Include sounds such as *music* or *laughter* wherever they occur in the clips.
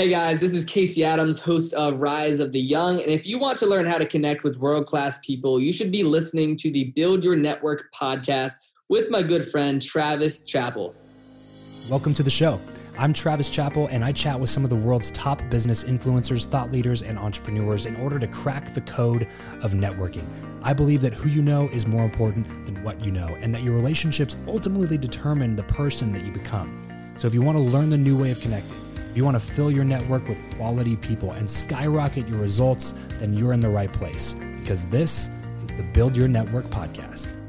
Hey guys, this is Casey Adams, host of Rise of the Young. And if you want to learn how to connect with world class people, you should be listening to the Build Your Network podcast with my good friend Travis Chappell. Welcome to the show. I'm Travis Chappell, and I chat with some of the world's top business influencers, thought leaders, and entrepreneurs in order to crack the code of networking. I believe that who you know is more important than what you know, and that your relationships ultimately determine the person that you become. So if you want to learn the new way of connecting, if you want to fill your network with quality people and skyrocket your results, then you're in the right place because this is the Build Your Network podcast.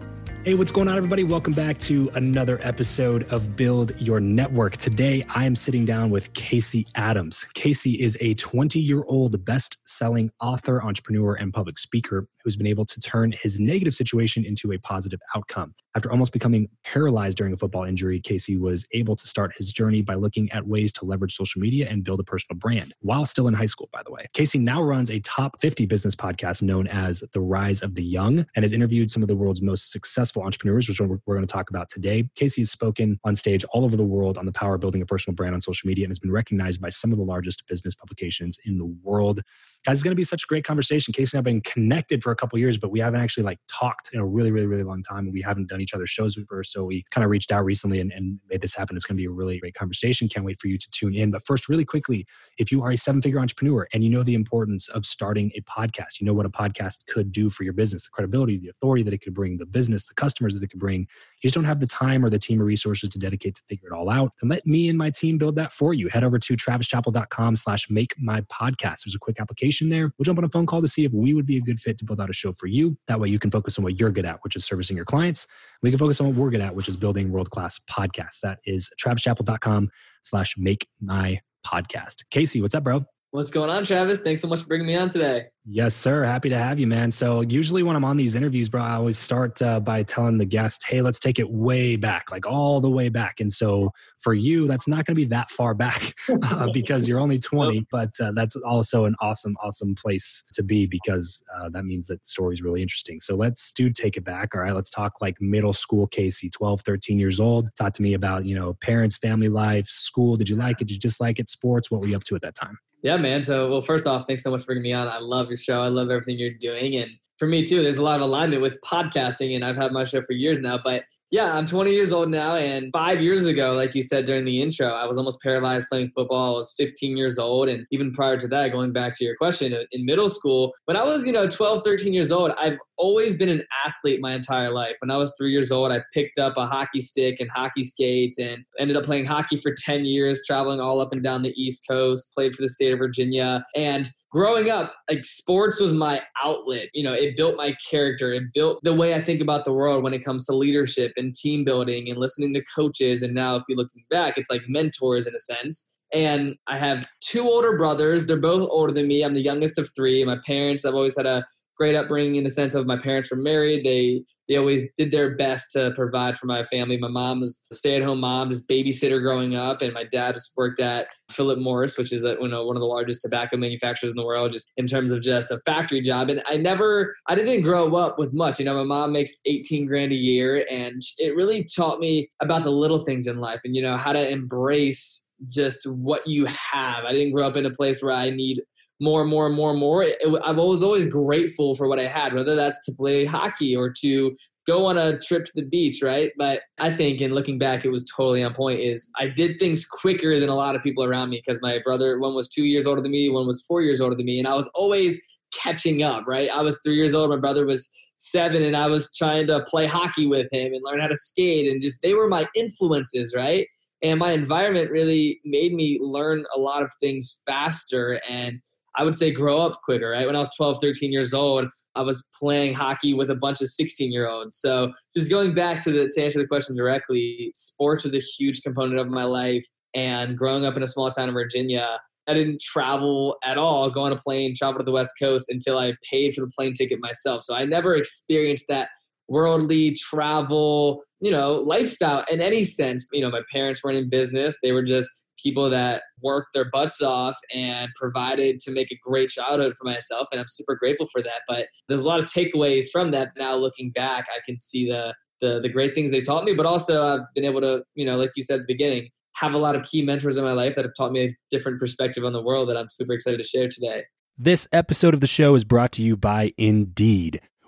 Hey, what's going on, everybody? Welcome back to another episode of Build Your Network. Today, I am sitting down with Casey Adams. Casey is a 20 year old best selling author, entrepreneur, and public speaker who's been able to turn his negative situation into a positive outcome. After almost becoming paralyzed during a football injury, Casey was able to start his journey by looking at ways to leverage social media and build a personal brand while still in high school, by the way. Casey now runs a top 50 business podcast known as The Rise of the Young and has interviewed some of the world's most successful successful entrepreneurs, which we're, we're going to talk about today. Casey has spoken on stage all over the world on the power of building a personal brand on social media and has been recognized by some of the largest business publications in the world. Guys it's going to be such a great conversation. Casey and i've been connected for a couple years but we haven't actually like talked in a really really really long time and we haven't done each other's shows before so we kind of reached out recently and, and made this happen. It's going to be a really great conversation. Can't wait for you to tune in. But first really quickly if you are a seven figure entrepreneur and you know the importance of starting a podcast you know what a podcast could do for your business the credibility the authority that it could bring the business the customers that it could bring you just don't have the time or the team or resources to dedicate to figure it all out And let me and my team build that for you head over to travischappell.com slash make my podcast there's a quick application there. We'll jump on a phone call to see if we would be a good fit to build out a show for you. That way you can focus on what you're good at, which is servicing your clients. We can focus on what we're good at, which is building world-class podcasts. That is travischappell.com slash make my podcast. Casey, what's up, bro? What's going on, Travis? Thanks so much for bringing me on today. Yes, sir. Happy to have you, man. So, usually when I'm on these interviews, bro, I always start uh, by telling the guest, hey, let's take it way back, like all the way back. And so, for you, that's not going to be that far back *laughs* uh, because you're only *laughs* 20, but uh, that's also an awesome, awesome place to be because uh, that means that the story is really interesting. So, let's do take it back. All right. Let's talk like middle school Casey, 12, 13 years old. Talk to me about, you know, parents, family life, school. Did you like it? Did you dislike it? Sports? What were you up to at that time? Yeah, man. So, well, first off, thanks so much for bringing me on. I love your show. I love everything you're doing. And for me too. There's a lot of alignment with podcasting, and I've had my show for years now. But yeah, I'm 20 years old now, and five years ago, like you said during the intro, I was almost paralyzed playing football. I was 15 years old, and even prior to that, going back to your question, in middle school, when I was you know 12, 13 years old, I've always been an athlete my entire life. When I was three years old, I picked up a hockey stick and hockey skates, and ended up playing hockey for 10 years, traveling all up and down the East Coast. Played for the state of Virginia, and growing up, like sports was my outlet. You know, it built my character. It built the way I think about the world when it comes to leadership and team building and listening to coaches. And now, if you're looking back, it's like mentors in a sense. And I have two older brothers. They're both older than me. I'm the youngest of three. My parents, I've always had a great upbringing in the sense of my parents were married. They they always did their best to provide for my family. My mom was a stay-at-home mom, just babysitter growing up, and my dad just worked at Philip Morris, which is you know, one of the largest tobacco manufacturers in the world, just in terms of just a factory job. And I never, I didn't grow up with much. You know, my mom makes 18 grand a year, and it really taught me about the little things in life, and you know how to embrace just what you have. I didn't grow up in a place where I need more and more and more and more. I was always grateful for what I had, whether that's to play hockey or to go on a trip to the beach, right? But I think, in looking back, it was totally on point. Is I did things quicker than a lot of people around me because my brother, one was two years older than me, one was four years older than me, and I was always catching up, right? I was three years old, my brother was seven, and I was trying to play hockey with him and learn how to skate, and just they were my influences, right? And my environment really made me learn a lot of things faster and I would say grow up quicker, right? When I was 12, 13 years old, I was playing hockey with a bunch of 16 year olds. So just going back to the to answer the question directly, sports was a huge component of my life. And growing up in a small town in Virginia, I didn't travel at all, go on a plane, travel to the West Coast until I paid for the plane ticket myself. So I never experienced that worldly travel, you know, lifestyle in any sense. You know, my parents weren't in business. They were just people that worked their butts off and provided to make a great childhood for myself and i'm super grateful for that but there's a lot of takeaways from that now looking back i can see the the, the great things they taught me but also i've been able to you know like you said at the beginning have a lot of key mentors in my life that have taught me a different perspective on the world that i'm super excited to share today this episode of the show is brought to you by indeed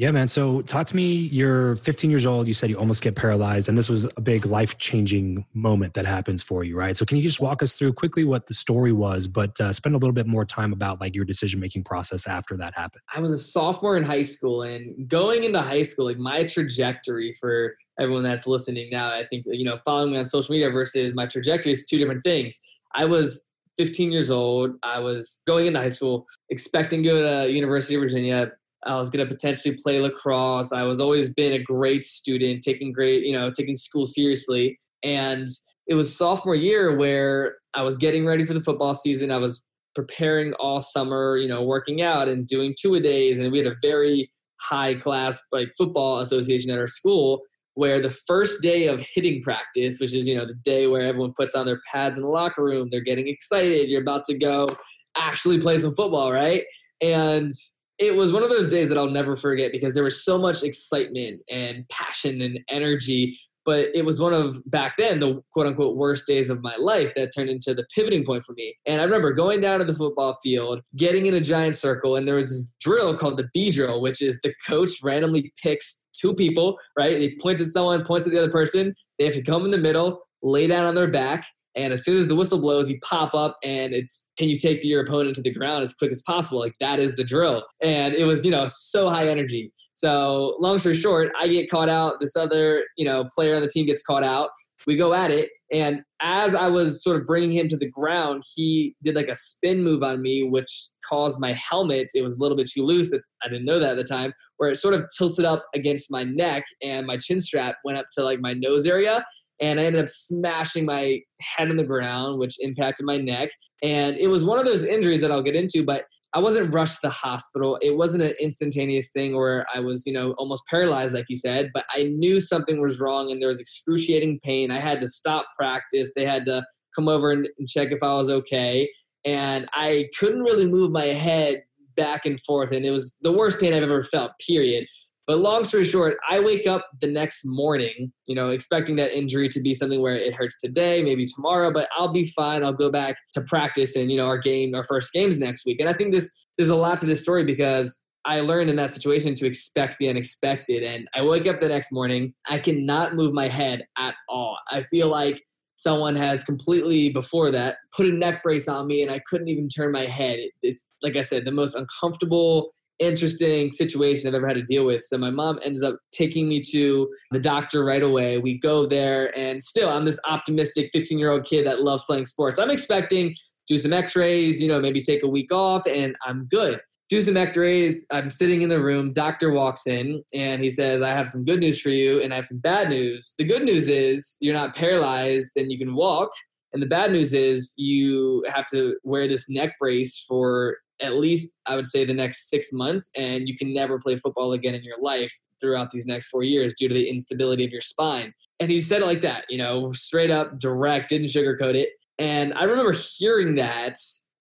Yeah, man. So talk to me. You're 15 years old. You said you almost get paralyzed, and this was a big life changing moment that happens for you, right? So can you just walk us through quickly what the story was, but uh, spend a little bit more time about like your decision making process after that happened? I was a sophomore in high school, and going into high school, like my trajectory for everyone that's listening now, I think you know, following me on social media versus my trajectory is two different things. I was 15 years old. I was going into high school, expecting to go to University of Virginia. I was going to potentially play lacrosse. I was always been a great student, taking great, you know, taking school seriously. And it was sophomore year where I was getting ready for the football season. I was preparing all summer, you know, working out and doing two a days. And we had a very high class like football association at our school where the first day of hitting practice, which is, you know, the day where everyone puts on their pads in the locker room, they're getting excited, you're about to go actually play some football, right? And it was one of those days that I'll never forget because there was so much excitement and passion and energy but it was one of back then the quote unquote worst days of my life that turned into the pivoting point for me. And I remember going down to the football field, getting in a giant circle, and there was this drill called the B drill, which is the coach randomly picks two people, right? He points at someone, points at the other person. They have to come in the middle, lay down on their back, and as soon as the whistle blows, you pop up and it's can you take your opponent to the ground as quick as possible? Like that is the drill. And it was, you know, so high energy. So long story short, I get caught out. This other, you know, player on the team gets caught out. We go at it, and as I was sort of bringing him to the ground, he did like a spin move on me, which caused my helmet. It was a little bit too loose. I didn't know that at the time. Where it sort of tilted up against my neck, and my chin strap went up to like my nose area, and I ended up smashing my head on the ground, which impacted my neck. And it was one of those injuries that I'll get into, but I wasn't rushed to the hospital. It wasn't an instantaneous thing where I was, you know, almost paralyzed, like you said, but I knew something was wrong and there was excruciating pain. I had to stop practice. They had to come over and, and check if I was okay. And I couldn't really move my head back and forth. And it was the worst pain I've ever felt, period. But long story short, I wake up the next morning, you know, expecting that injury to be something where it hurts today, maybe tomorrow, but I'll be fine. I'll go back to practice and, you know, our game, our first games next week. And I think this there's a lot to this story because I learned in that situation to expect the unexpected. And I wake up the next morning, I cannot move my head at all. I feel like someone has completely before that put a neck brace on me and I couldn't even turn my head. It, it's like I said, the most uncomfortable interesting situation I've ever had to deal with. So my mom ends up taking me to the doctor right away. We go there, and still, I'm this optimistic 15 year old kid that loves playing sports. I'm expecting do some X-rays, you know, maybe take a week off, and I'm good. Do some X-rays. I'm sitting in the room. Doctor walks in, and he says, "I have some good news for you, and I have some bad news. The good news is you're not paralyzed and you can walk." And the bad news is you have to wear this neck brace for at least I would say the next six months, and you can never play football again in your life throughout these next four years due to the instability of your spine. And he said it like that, you know, straight up, direct, didn't sugarcoat it. And I remember hearing that,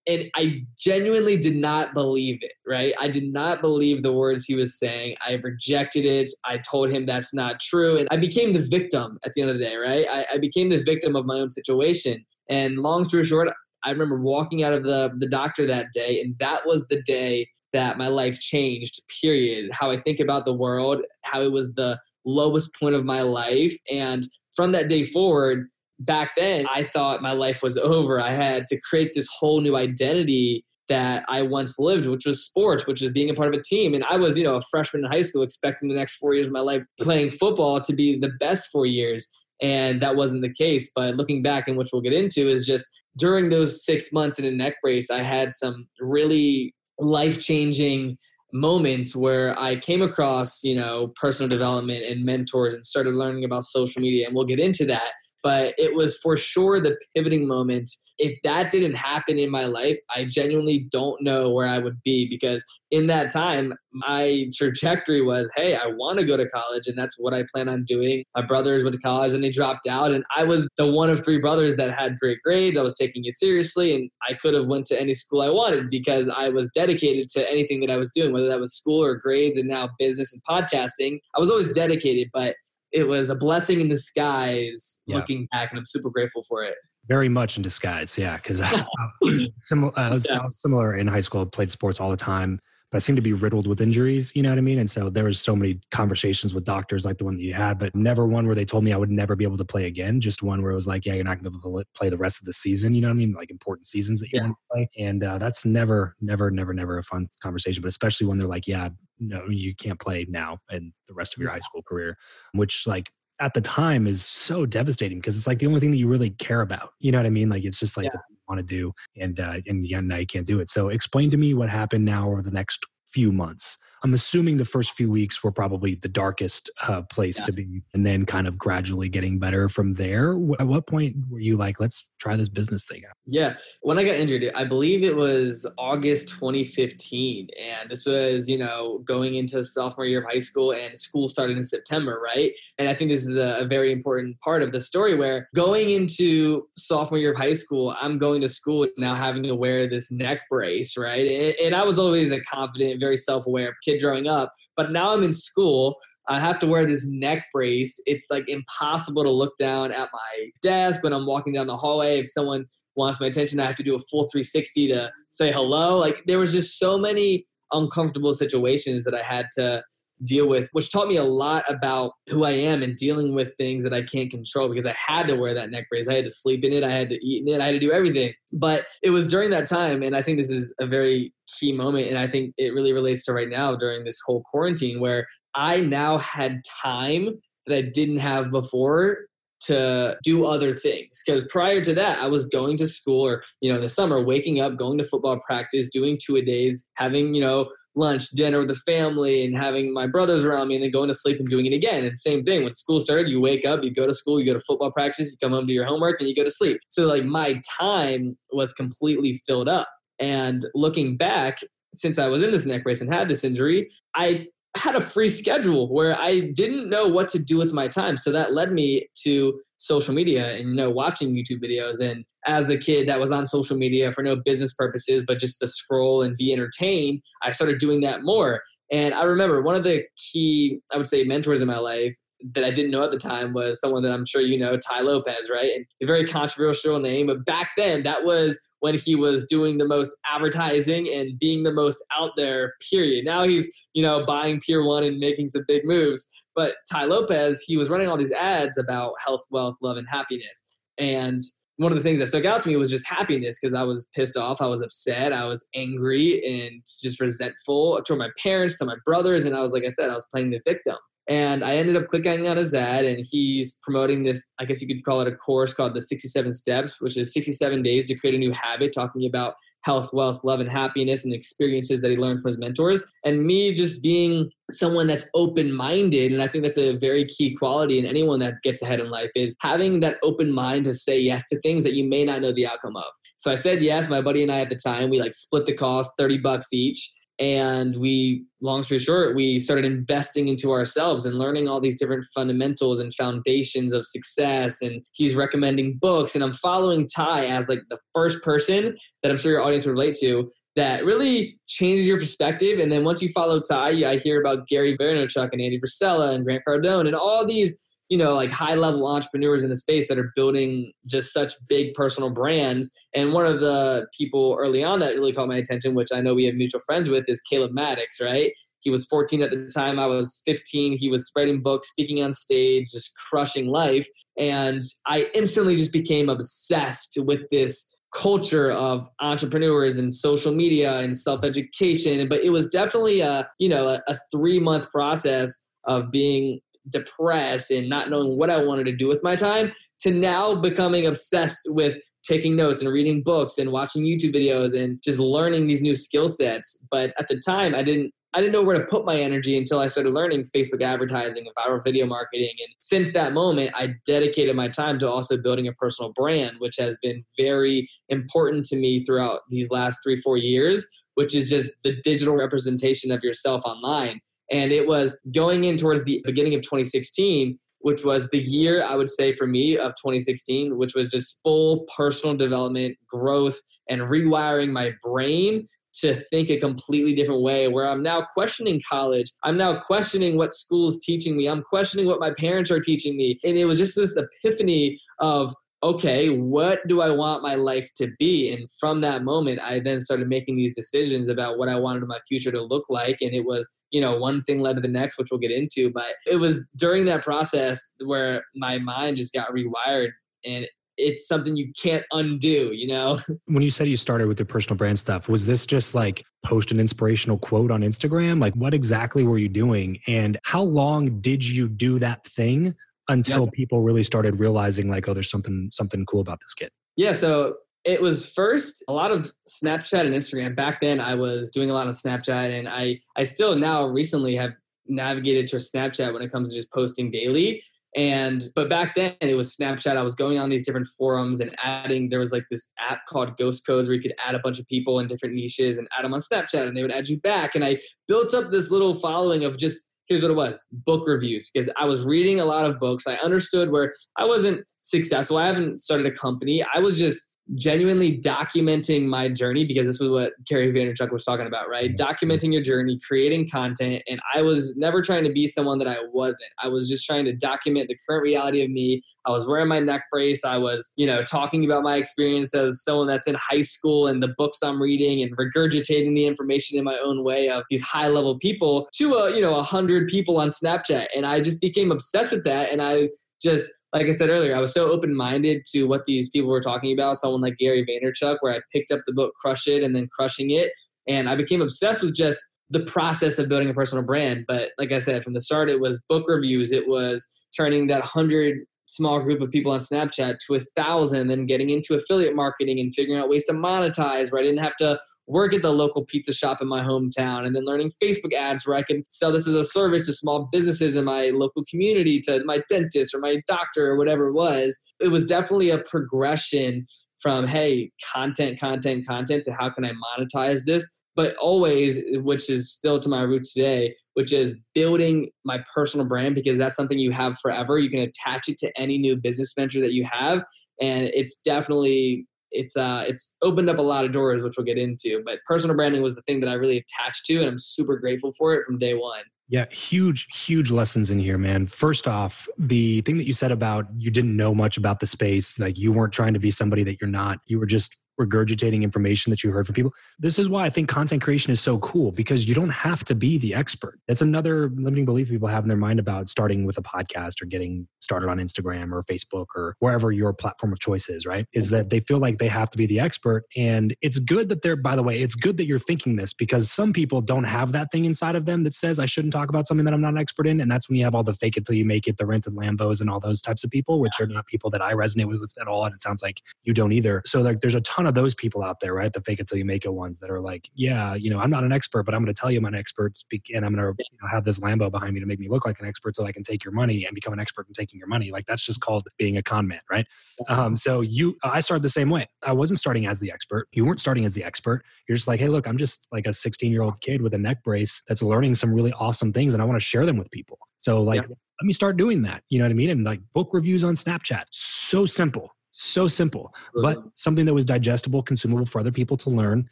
and I genuinely did not believe it, right? I did not believe the words he was saying. I rejected it. I told him that's not true. And I became the victim at the end of the day, right? I, I became the victim of my own situation. And long story short, I remember walking out of the the doctor that day, and that was the day that my life changed. Period. How I think about the world, how it was the lowest point of my life, and from that day forward, back then I thought my life was over. I had to create this whole new identity that I once lived, which was sports, which was being a part of a team. And I was, you know, a freshman in high school expecting the next four years of my life playing football to be the best four years. And that wasn't the case. But looking back, and which we'll get into, is just during those six months in a neck brace, I had some really life changing moments where I came across, you know, personal development and mentors and started learning about social media. And we'll get into that but it was for sure the pivoting moment. If that didn't happen in my life, I genuinely don't know where I would be because in that time, my trajectory was hey, I want to go to college, and that's what I plan on doing. My brothers went to college and they dropped out, and I was the one of three brothers that had great grades. I was taking it seriously, and I could have went to any school I wanted because I was dedicated to anything that I was doing, whether that was school or grades, and now business and podcasting. I was always dedicated, but it was a blessing in disguise yeah. looking back, and I'm super grateful for it. Very much in disguise, yeah. Because *laughs* similar, uh, was, yeah. similar in high school, I played sports all the time, but I seemed to be riddled with injuries. You know what I mean? And so there was so many conversations with doctors like the one that you had, but never one where they told me I would never be able to play again. Just one where it was like, yeah, you're not going to be able to play the rest of the season. You know what I mean? Like important seasons that you yeah. want to play, and uh, that's never, never, never, never a fun conversation. But especially when they're like, yeah, no, you can't play now and the rest of your high school career, which like at the time is so devastating because it's like the only thing that you really care about. You know what I mean? Like it's just like yeah. you want to do, and uh, and now you can't do it. So explain to me what happened now over the next few months. I'm assuming the first few weeks were probably the darkest uh, place yeah. to be, and then kind of gradually getting better from there. At what point were you like, let's try this business thing out? Yeah. When I got injured, I believe it was August 2015. And this was, you know, going into sophomore year of high school and school started in September, right? And I think this is a, a very important part of the story where going into sophomore year of high school, I'm going to school now having to wear this neck brace, right? And, and I was always a confident, very self aware kid growing up. But now I'm in school. I have to wear this neck brace. It's like impossible to look down at my desk when I'm walking down the hallway. If someone wants my attention, I have to do a full 360 to say hello. Like there was just so many uncomfortable situations that I had to deal with, which taught me a lot about who I am and dealing with things that I can't control because I had to wear that neck brace. I had to sleep in it. I had to eat in it. I had to do everything. But it was during that time, and I think this is a very key moment. And I think it really relates to right now during this whole quarantine where I now had time that I didn't have before to do other things because prior to that i was going to school or you know in the summer waking up going to football practice doing two a days having you know lunch, dinner with the family, and having my brothers around me, and then going to sleep and doing it again. And same thing when school started, you wake up, you go to school, you go to football practice, you come home, do your homework, and you go to sleep. So like my time was completely filled up. And looking back, since I was in this neck brace and had this injury, I had a free schedule where I didn't know what to do with my time. So that led me to social media and you know watching YouTube videos. And as a kid that was on social media for no business purposes, but just to scroll and be entertained, I started doing that more. And I remember one of the key, I would say, mentors in my life that I didn't know at the time was someone that I'm sure you know, Tai Lopez, right? And a very controversial name, but back then that was when he was doing the most advertising and being the most out there, period. Now he's, you know, buying Pier 1 and making some big moves. But Tai Lopez, he was running all these ads about health, wealth, love, and happiness. And one of the things that stuck out to me was just happiness because I was pissed off, I was upset, I was angry and just resentful to my parents, to my brothers, and I was like I said, I was playing the victim. And I ended up clicking on his ad, and he's promoting this. I guess you could call it a course called the 67 Steps, which is 67 days to create a new habit, talking about health, wealth, love, and happiness and experiences that he learned from his mentors. And me just being someone that's open minded, and I think that's a very key quality in anyone that gets ahead in life is having that open mind to say yes to things that you may not know the outcome of. So I said yes. My buddy and I at the time, we like split the cost, 30 bucks each and we long story short we started investing into ourselves and learning all these different fundamentals and foundations of success. And he's recommending books. And i'm following tai as like the first person that i'm sure your audience would relate to that really changes your perspective. And then once you follow tai i hear about gary vaynerchuk and andy frisella and grant cardone and all these you know like high level entrepreneurs in the space that are building just such big personal brands. And one of the people early on that really caught my attention which i know we have mutual friends with is caleb maddix right? He was 14 at the time i was 15 he was writing books speaking on stage just crushing life. And i instantly just became obsessed with this culture of entrepreneurs and social media and self-education. But it was definitely a you know a, a three month process of being depressed and not knowing what I wanted to do with my time to now becoming obsessed with taking notes and reading books and watching YouTube videos and just learning these new skill sets. But at the time, I didn't I didn't know where to put my energy until I started learning Facebook advertising and viral video marketing. And since that moment, I dedicated my time to also building a personal brand, which has been very important to me throughout these last three, four years, which is just the digital representation of yourself online. And it was going in towards the beginning of 2016, which was the year I would say for me of 2016, which was just full personal development, growth, and rewiring my brain to think a completely different way where I'm now questioning college. I'm now questioning what school's teaching me. I'm questioning what my parents are teaching me. And it was just this epiphany of okay, what do I want my life to be? And from that moment, I then started making these decisions about what I wanted my future to look like. And it was, you know, one thing led to the next, which we'll get into. But it was during that process where my mind just got rewired and it's something you can't undo, you know? *laughs* When you said you started with your personal brand stuff, was this just like post an inspirational quote on Instagram? Like what exactly were you doing? And how long did you do that thing until people really started realizing like, oh, there's something something cool about this kid. Yeah. So It was first a lot of Snapchat and Instagram. Back then, I was doing a lot of Snapchat, and I I still now recently have navigated to Snapchat when it comes to just posting daily. And but back then it was Snapchat. I was going on these different forums and adding. There was like this app called Ghost Codes where you could add a bunch of people in different niches and add them on Snapchat, and they would add you back. And I built up this little following of just here's what it was book reviews because i was reading a lot of books i understood where i wasn't successful i haven't started a company i was just genuinely documenting my journey because this was what Gary Vaynerchuk was talking about, right? Mm-hmm. Documenting your journey, creating content. And I was never trying to be someone that I wasn't. I was just trying to document the current reality of me. I was wearing my neck brace. I was, you know, talking about my experience as someone that's in high school and the books I'm reading and regurgitating the information in my own way of these high level people to a, you know, a hundred people on Snapchat. And I just became obsessed with that. And I just like I said earlier, I was so open minded to what these people were talking about. Someone like Gary Vaynerchuk, where I picked up the book Crush It and then Crushing It. And I became obsessed with just the process of building a personal brand. But like I said, from the start, it was book reviews, it was turning that 100 small group of people on Snapchat to a thousand, then getting into affiliate marketing and figuring out ways to monetize where I didn't have to work at the local pizza shop in my hometown and then learning Facebook ads where I can sell this as a service to small businesses in my local community, to my dentist or my doctor or whatever it was. It was definitely a progression from, hey, content, content, content to how can I monetize this? But always, which is still to my roots today, which is building my personal brand because that's something you have forever. You can attach it to any new business venture that you have. And it's definitely it's uh it's opened up a lot of doors which we'll get into but personal branding was the thing that i really attached to and i'm super grateful for it from day one yeah huge huge lessons in here man first off the thing that you said about you didn't know much about the space like you weren't trying to be somebody that you're not you were just regurgitating information that you heard from people. This is why I think content creation is so cool because you don't have to be the expert. That's another limiting belief people have in their mind about starting with a podcast or getting started on Instagram or Facebook or wherever your platform of choice is, right? Is that they feel like they have to be the expert. And it's good that they're, by the way, it's good that you're thinking this because some people don't have that thing inside of them that says I shouldn't talk about something that I'm not an expert in. And that's when you have all the fake it till you make it, the rented Lambos and all those types of people, which are not people that I resonate with at all. And it sounds like you don't either. So like there's a ton of of those people out there, right? The fake it till you make it ones that are like, yeah, you know, I'm not an expert, but I'm going to tell you I'm an expert, and I'm going to you know, have this Lambo behind me to make me look like an expert, so I can take your money and become an expert in taking your money. Like that's just called being a con man, right? Um, so you, I started the same way. I wasn't starting as the expert. You weren't starting as the expert. You're just like, hey, look, I'm just like a 16 year old kid with a neck brace that's learning some really awesome things, and I want to share them with people. So like. Yeah. Let me start doing that. You know what I mean? And like book reviews on Snapchat. So simple so simple, uh-huh. but something that was digestible, consumable for other people to learn,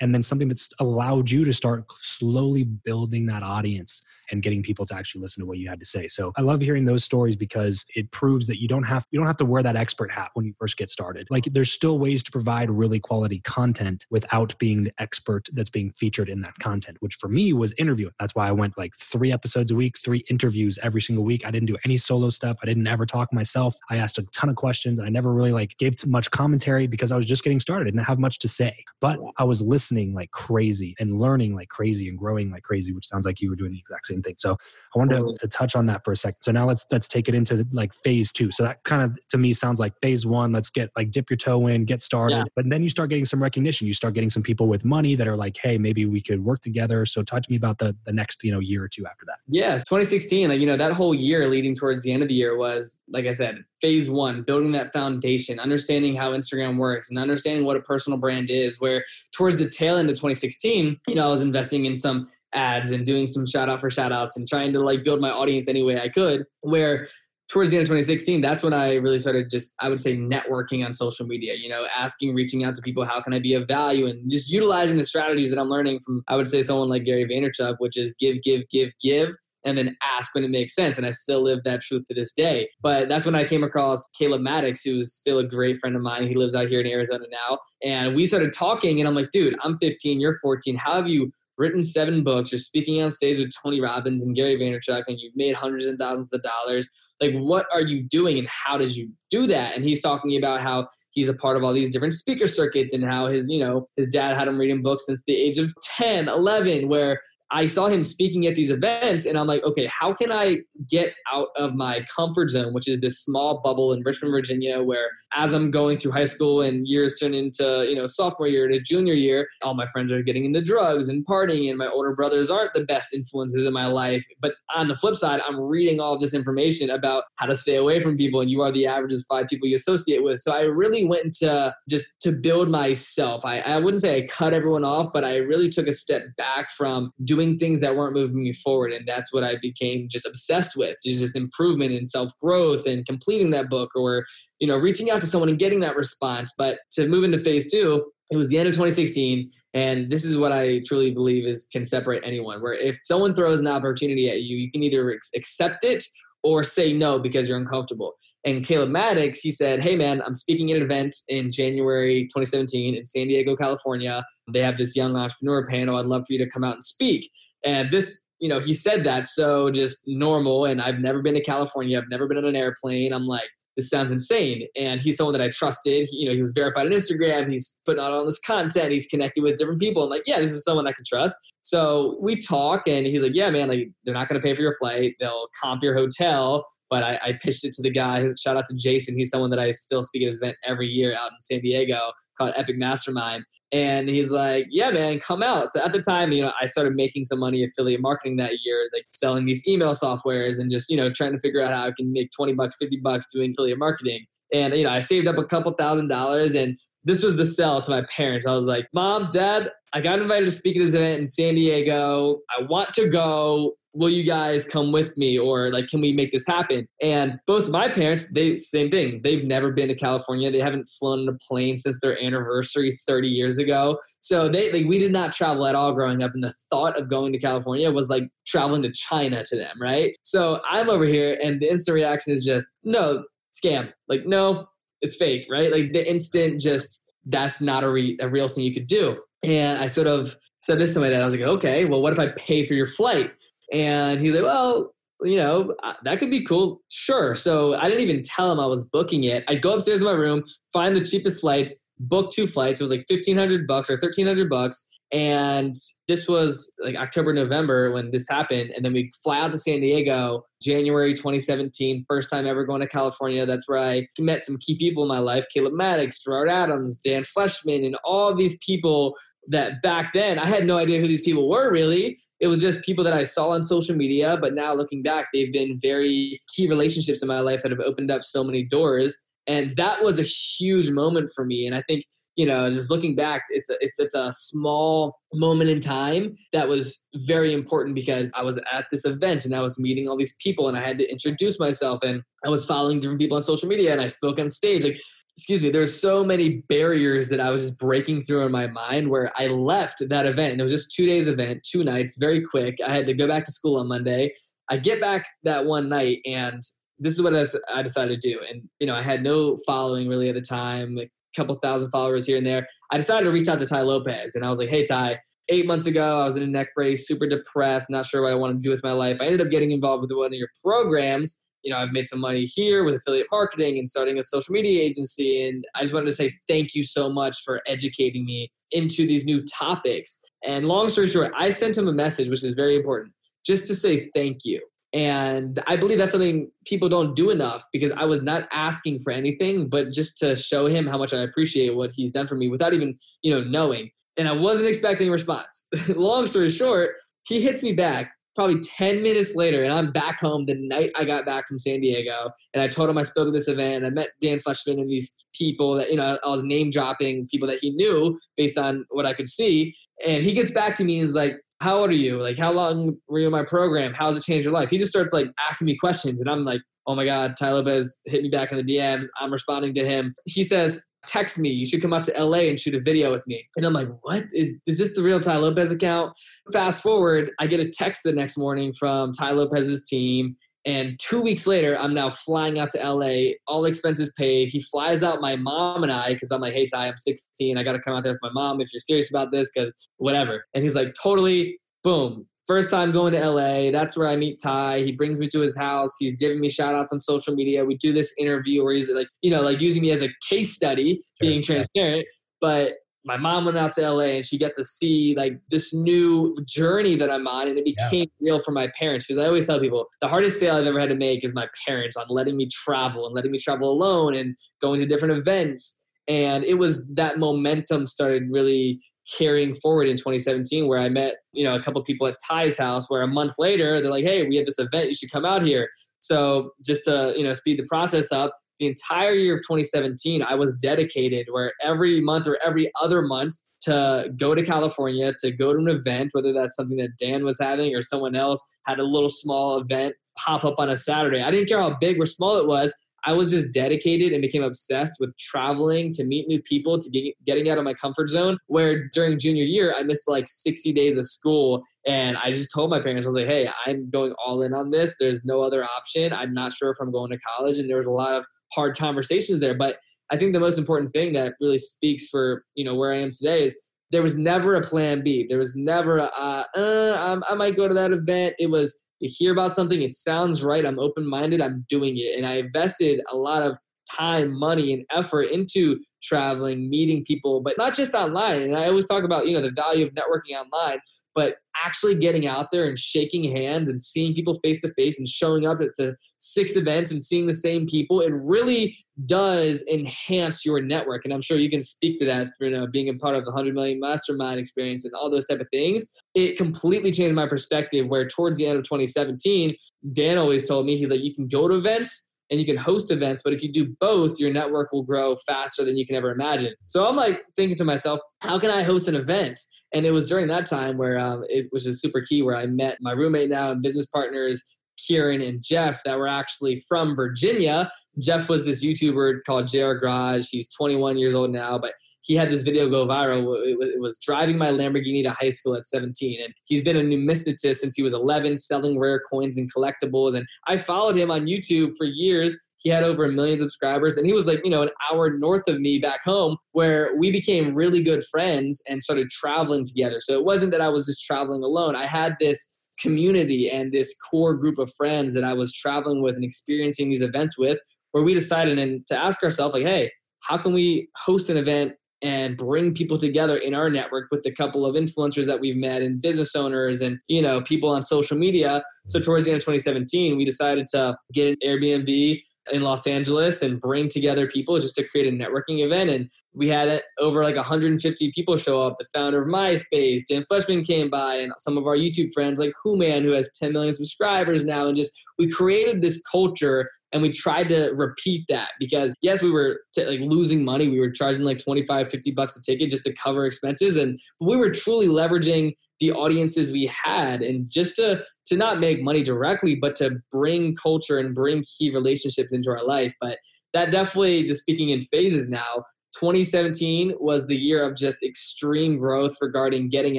and then something that's allowed you to start slowly building that audience and getting people to actually listen to what you had to say. So I love hearing those stories because it proves that you don't have you don't have to wear that expert hat when you first get started. Like there's still ways to provide really quality content without being the expert that's being featured in that content, which for me was interviewing. That's why I went like 3 episodes a week, 3 interviews every single week. I didn't do any solo stuff. I didn't ever talk myself. I asked a ton of questions and I never really like gave too much commentary because I was just getting started. I didn't have much to say. But I was listening like crazy and learning like crazy and growing like crazy, which sounds like you were doing the exact same thing. So I wanted to, to touch on that for a second. So now let's let's take it into like phase two. So that kind of to me sounds like phase one. Let's get like dip your toe in, get started. Yeah. But then you start getting some recognition. You start getting some people with money that are like, hey, maybe we could work together. So talk to me about the the next you know year or two after that. Yes, 2016. Like you know that whole year leading towards the end of the year was like I said, phase one, building that foundation, understanding how Instagram works, and understanding what a personal brand is. Where towards the tail end of 2016, you know, I was investing in some ads and doing some shout out for shout outs and trying to like build my audience any way I could. Where towards the end of 2016, that's when I really started just, I would say, networking on social media, you know, asking, reaching out to people, how can I be of value? And just utilizing the strategies that I'm learning from, I would say, someone like Gary Vaynerchuk, which is give, give, give, give. And then ask when it makes sense. And I still live that truth to this day. But that's when I came across Caleb Maddix, who's still a great friend of mine. He lives out here in Arizona now. And we started talking, and I'm like, dude, I'm 15, you're 14. How have you written seven books, you're speaking on stage with Tony Robbins and Gary Vaynerchuk, and you've made hundreds and thousands of dollars. Like, what are you doing and how did you do that? And he's talking about how he's a part of all these different speaker circuits and how his, you know, his dad had him reading books since the age of 10, 11, where I saw him speaking at these events, and I'm like, okay, how can I get out of my comfort zone, which is this small bubble in Richmond, Virginia, where as I'm going through high school and years turn into, you know, sophomore year to junior year, all my friends are getting into drugs and partying, and my older brothers aren't the best influences in my life. But on the flip side, I'm reading all of this information about how to stay away from people, and you are the average of five people you associate with. So I really went to just to build myself. I, I wouldn't say I cut everyone off, but I really took a step back from doing doing things that weren't moving me forward. And that's what I became just obsessed with, just improvement and self growth and completing that book or, you know, reaching out to someone and getting that response. But to move into phase two, it was the end of 2016 and this is what i truly believe is can separate anyone where if someone throws an opportunity at you you can either accept it or say no because you're uncomfortable and caleb maddix he said hey man i'm speaking at an event in january 2017 in san diego california they have this young entrepreneur panel. I'd love for you to come out and speak. And this, you know, he said that so just normal. And I've never been to California. I've never been on an airplane. I'm like, this sounds insane. And he's someone that I trusted. He, you know, he was verified on Instagram. He's putting out all this content. He's connected with different people. I'm like, yeah, this is someone I can trust. So we talk, and he's like, yeah, man, like they're not going to pay for your flight. They'll comp your hotel. But I, I pitched it to the guy. Shout out to Jason. He's someone that I still speak at his event every year out in San Diego called Epic Mastermind. And he's like, yeah, man, come out. So at the time, you know, I started making some money affiliate marketing that year, like selling these email softwares and just, you know, trying to figure out how I can make 20 bucks, 50 bucks doing affiliate marketing. And, you know, I saved up a couple thousand dollars and this was the sell to my parents. I was like, Mom, Dad, I got invited to speak at this event in San Diego. I want to go. Will you guys come with me? Or like can we make this happen? And both my parents they same thing. They've never been to california. They haven't flown on a plane since their anniversary 30 years ago. So they like we did not travel at all growing up and the thought of going to california was like traveling to china to them right? So i'm over here and the instant reaction is just no scam like no it's fake right like the instant just that's not a, re- a real thing you could do and I sort of said this to my dad. I was like, okay, well, what if I pay for your flight? And he's like, well, you know, that could be cool. Sure. So I didn't even tell him I was booking it. I'd go upstairs in my room, find the cheapest flights, book two flights. It was like 1500 bucks or 1300 bucks. And this was like October, November when this happened. And then we fly out to San Diego, January 2017, first time ever going to California. That's where I met some key people in my life Caleb Maddix, Gerard Adams, Dan Fleshman, and all these people that back then I had no idea who these people were really. It was just people that I saw on social media, but now looking back, they've been very key relationships in my life that have opened up so many doors. And that was a huge moment for me. And I think, you know, just looking back, it's a, it's, it's a small moment in time that was very important because I was at this event and I was meeting all these people and I had to introduce myself and I was following different people on social media and I spoke on stage. Like excuse me, there's so many barriers that I was just breaking through in my mind where I left that event. And it was just two days event, two nights, very quick. I had to go back to school on Monday. I get back that one night and this is what I decided to do. And, you know, I had no following really at the time, a couple thousand followers here and there. I decided to reach out to Tai Lopez and I was like, hey, Tai, eight months ago, I was in a neck brace, super depressed, not sure what I wanted to do with my life. I ended up getting involved with one of your programs you know, I've made some money here with affiliate marketing and starting a social media agency. And I just wanted to say thank you so much for educating me into these new topics. And long story short, I sent him a message, which is very important, just to say thank you. And I believe that's something people don't do enough because I was not asking for anything, but just to show him how much I appreciate what he's done for me without even, you know, knowing. And I wasn't expecting a response. *laughs* long story short, he hits me back probably 10 minutes later, and I'm back home the night I got back from San Diego. And I told him I spoke at this event, and I met Dan Fleshman and these people that, you know, I was name dropping people that he knew based on what I could see. And he gets back to me and is like, How old are you? Like, how long were you in my program? How's it changed your life? He just starts like asking me questions, and I'm like, Oh my God, Tai Lopez hit me back in the DMs. I'm responding to him. He says, text me. You should come out to LA and shoot a video with me. And I'm like, what? Is, is this the real Tai Lopez account? Fast forward, I get a text the next morning from Tai Lopez's team. And two weeks later, I'm now flying out to LA, all expenses paid. He flies out my mom and I because I'm like, hey, Tai, I'm 16. I got to come out there with my mom if you're serious about this because whatever. And he's like, totally, boom, First time going to LA. That's where I meet Tai. He brings me to his house. He's giving me shout outs on social media. We do this interview where he's like, you know, like using me as a case study, being transparent. But my mom went out to LA and she got to see like this new journey that I'm on and it became yeah. real for my parents because I always tell people the hardest sale I've ever had to make is my parents on letting me travel and letting me travel alone and going to different events and it was that momentum started really carrying forward in 2017 where I met, you know, a couple people at Tai's house where a month later they're like, "Hey, we have this event, you should come out here." So, just to, you know, speed the process up, the entire year of 2017, I was dedicated where every month or every other month to go to California to go to an event, whether that's something that Dan was having or someone else had a little small event pop up on a Saturday. I didn't care how big or small it was. I was just dedicated and became obsessed with traveling to meet new people, to get, getting out of my comfort zone. Where during junior year, I missed like 60 days of school. And I just told my parents, I was like, hey, I'm going all in on this. There's no other option. I'm not sure if I'm going to college. And there was a lot of hard conversations there. But I think the most important thing that really speaks for, you know, where I am today is there was never a plan B. There was never a, uh, uh, I might go to that event. It was, you hear about something, it sounds right, I'm open minded, I'm doing it. And I invested a lot of time, money, and effort into traveling, meeting people, but not just online. And I always talk about, you know, the value of networking online, but actually getting out there and shaking hands and seeing people face to face and showing up the six events and seeing the same people, it really does enhance your network. And I'm sure you can speak to that for you know, being a part of the 100 million mastermind experience and all those type of things. It completely changed my perspective where towards the end of 2017, Dan always told me, he's like, you can go to events, and you can host events. But if you do both, your network will grow faster than you can ever imagine. So I'm like thinking to myself, how can I host an event? And it was during that time where um, it was just super key where I met my roommate now and business partners Kieran and Jeff that were actually from Virginia. Jeff was this YouTuber called JR Garage. He's 21 years old now, but he had this video go viral. It was driving my Lamborghini to high school at 17. And he's been a numismatist since he was 11, selling rare coins and collectibles. And I followed him on YouTube for years. He had over a million subscribers, and he was like, you know, an hour north of me back home, where we became really good friends and started traveling together. So it wasn't that I was just traveling alone. I had this community and this core group of friends that I was traveling with and experiencing these events with, where we decided and to ask ourselves, like, hey, how can we host an event and bring people together in our network with a couple of influencers that we've met and business owners and you know people on social media? So towards the end of 2017 we decided to get an airbnb in Los Angeles and bring together people just to create a networking event. And we had uh, over like 150 people show up. The founder of MySpace, Dan Fleshman came by, and some of our YouTube friends like Who Man, who has 10 million subscribers now. And just we created this culture and we tried to repeat that because yes we were t- like losing money we were charging like 25 50 bucks a ticket just to cover expenses and we were truly leveraging the audiences we had. And just to to not make money directly but to bring culture and bring key relationships into our life. But that definitely just speaking in phases now 2017 was the year of just extreme growth regarding getting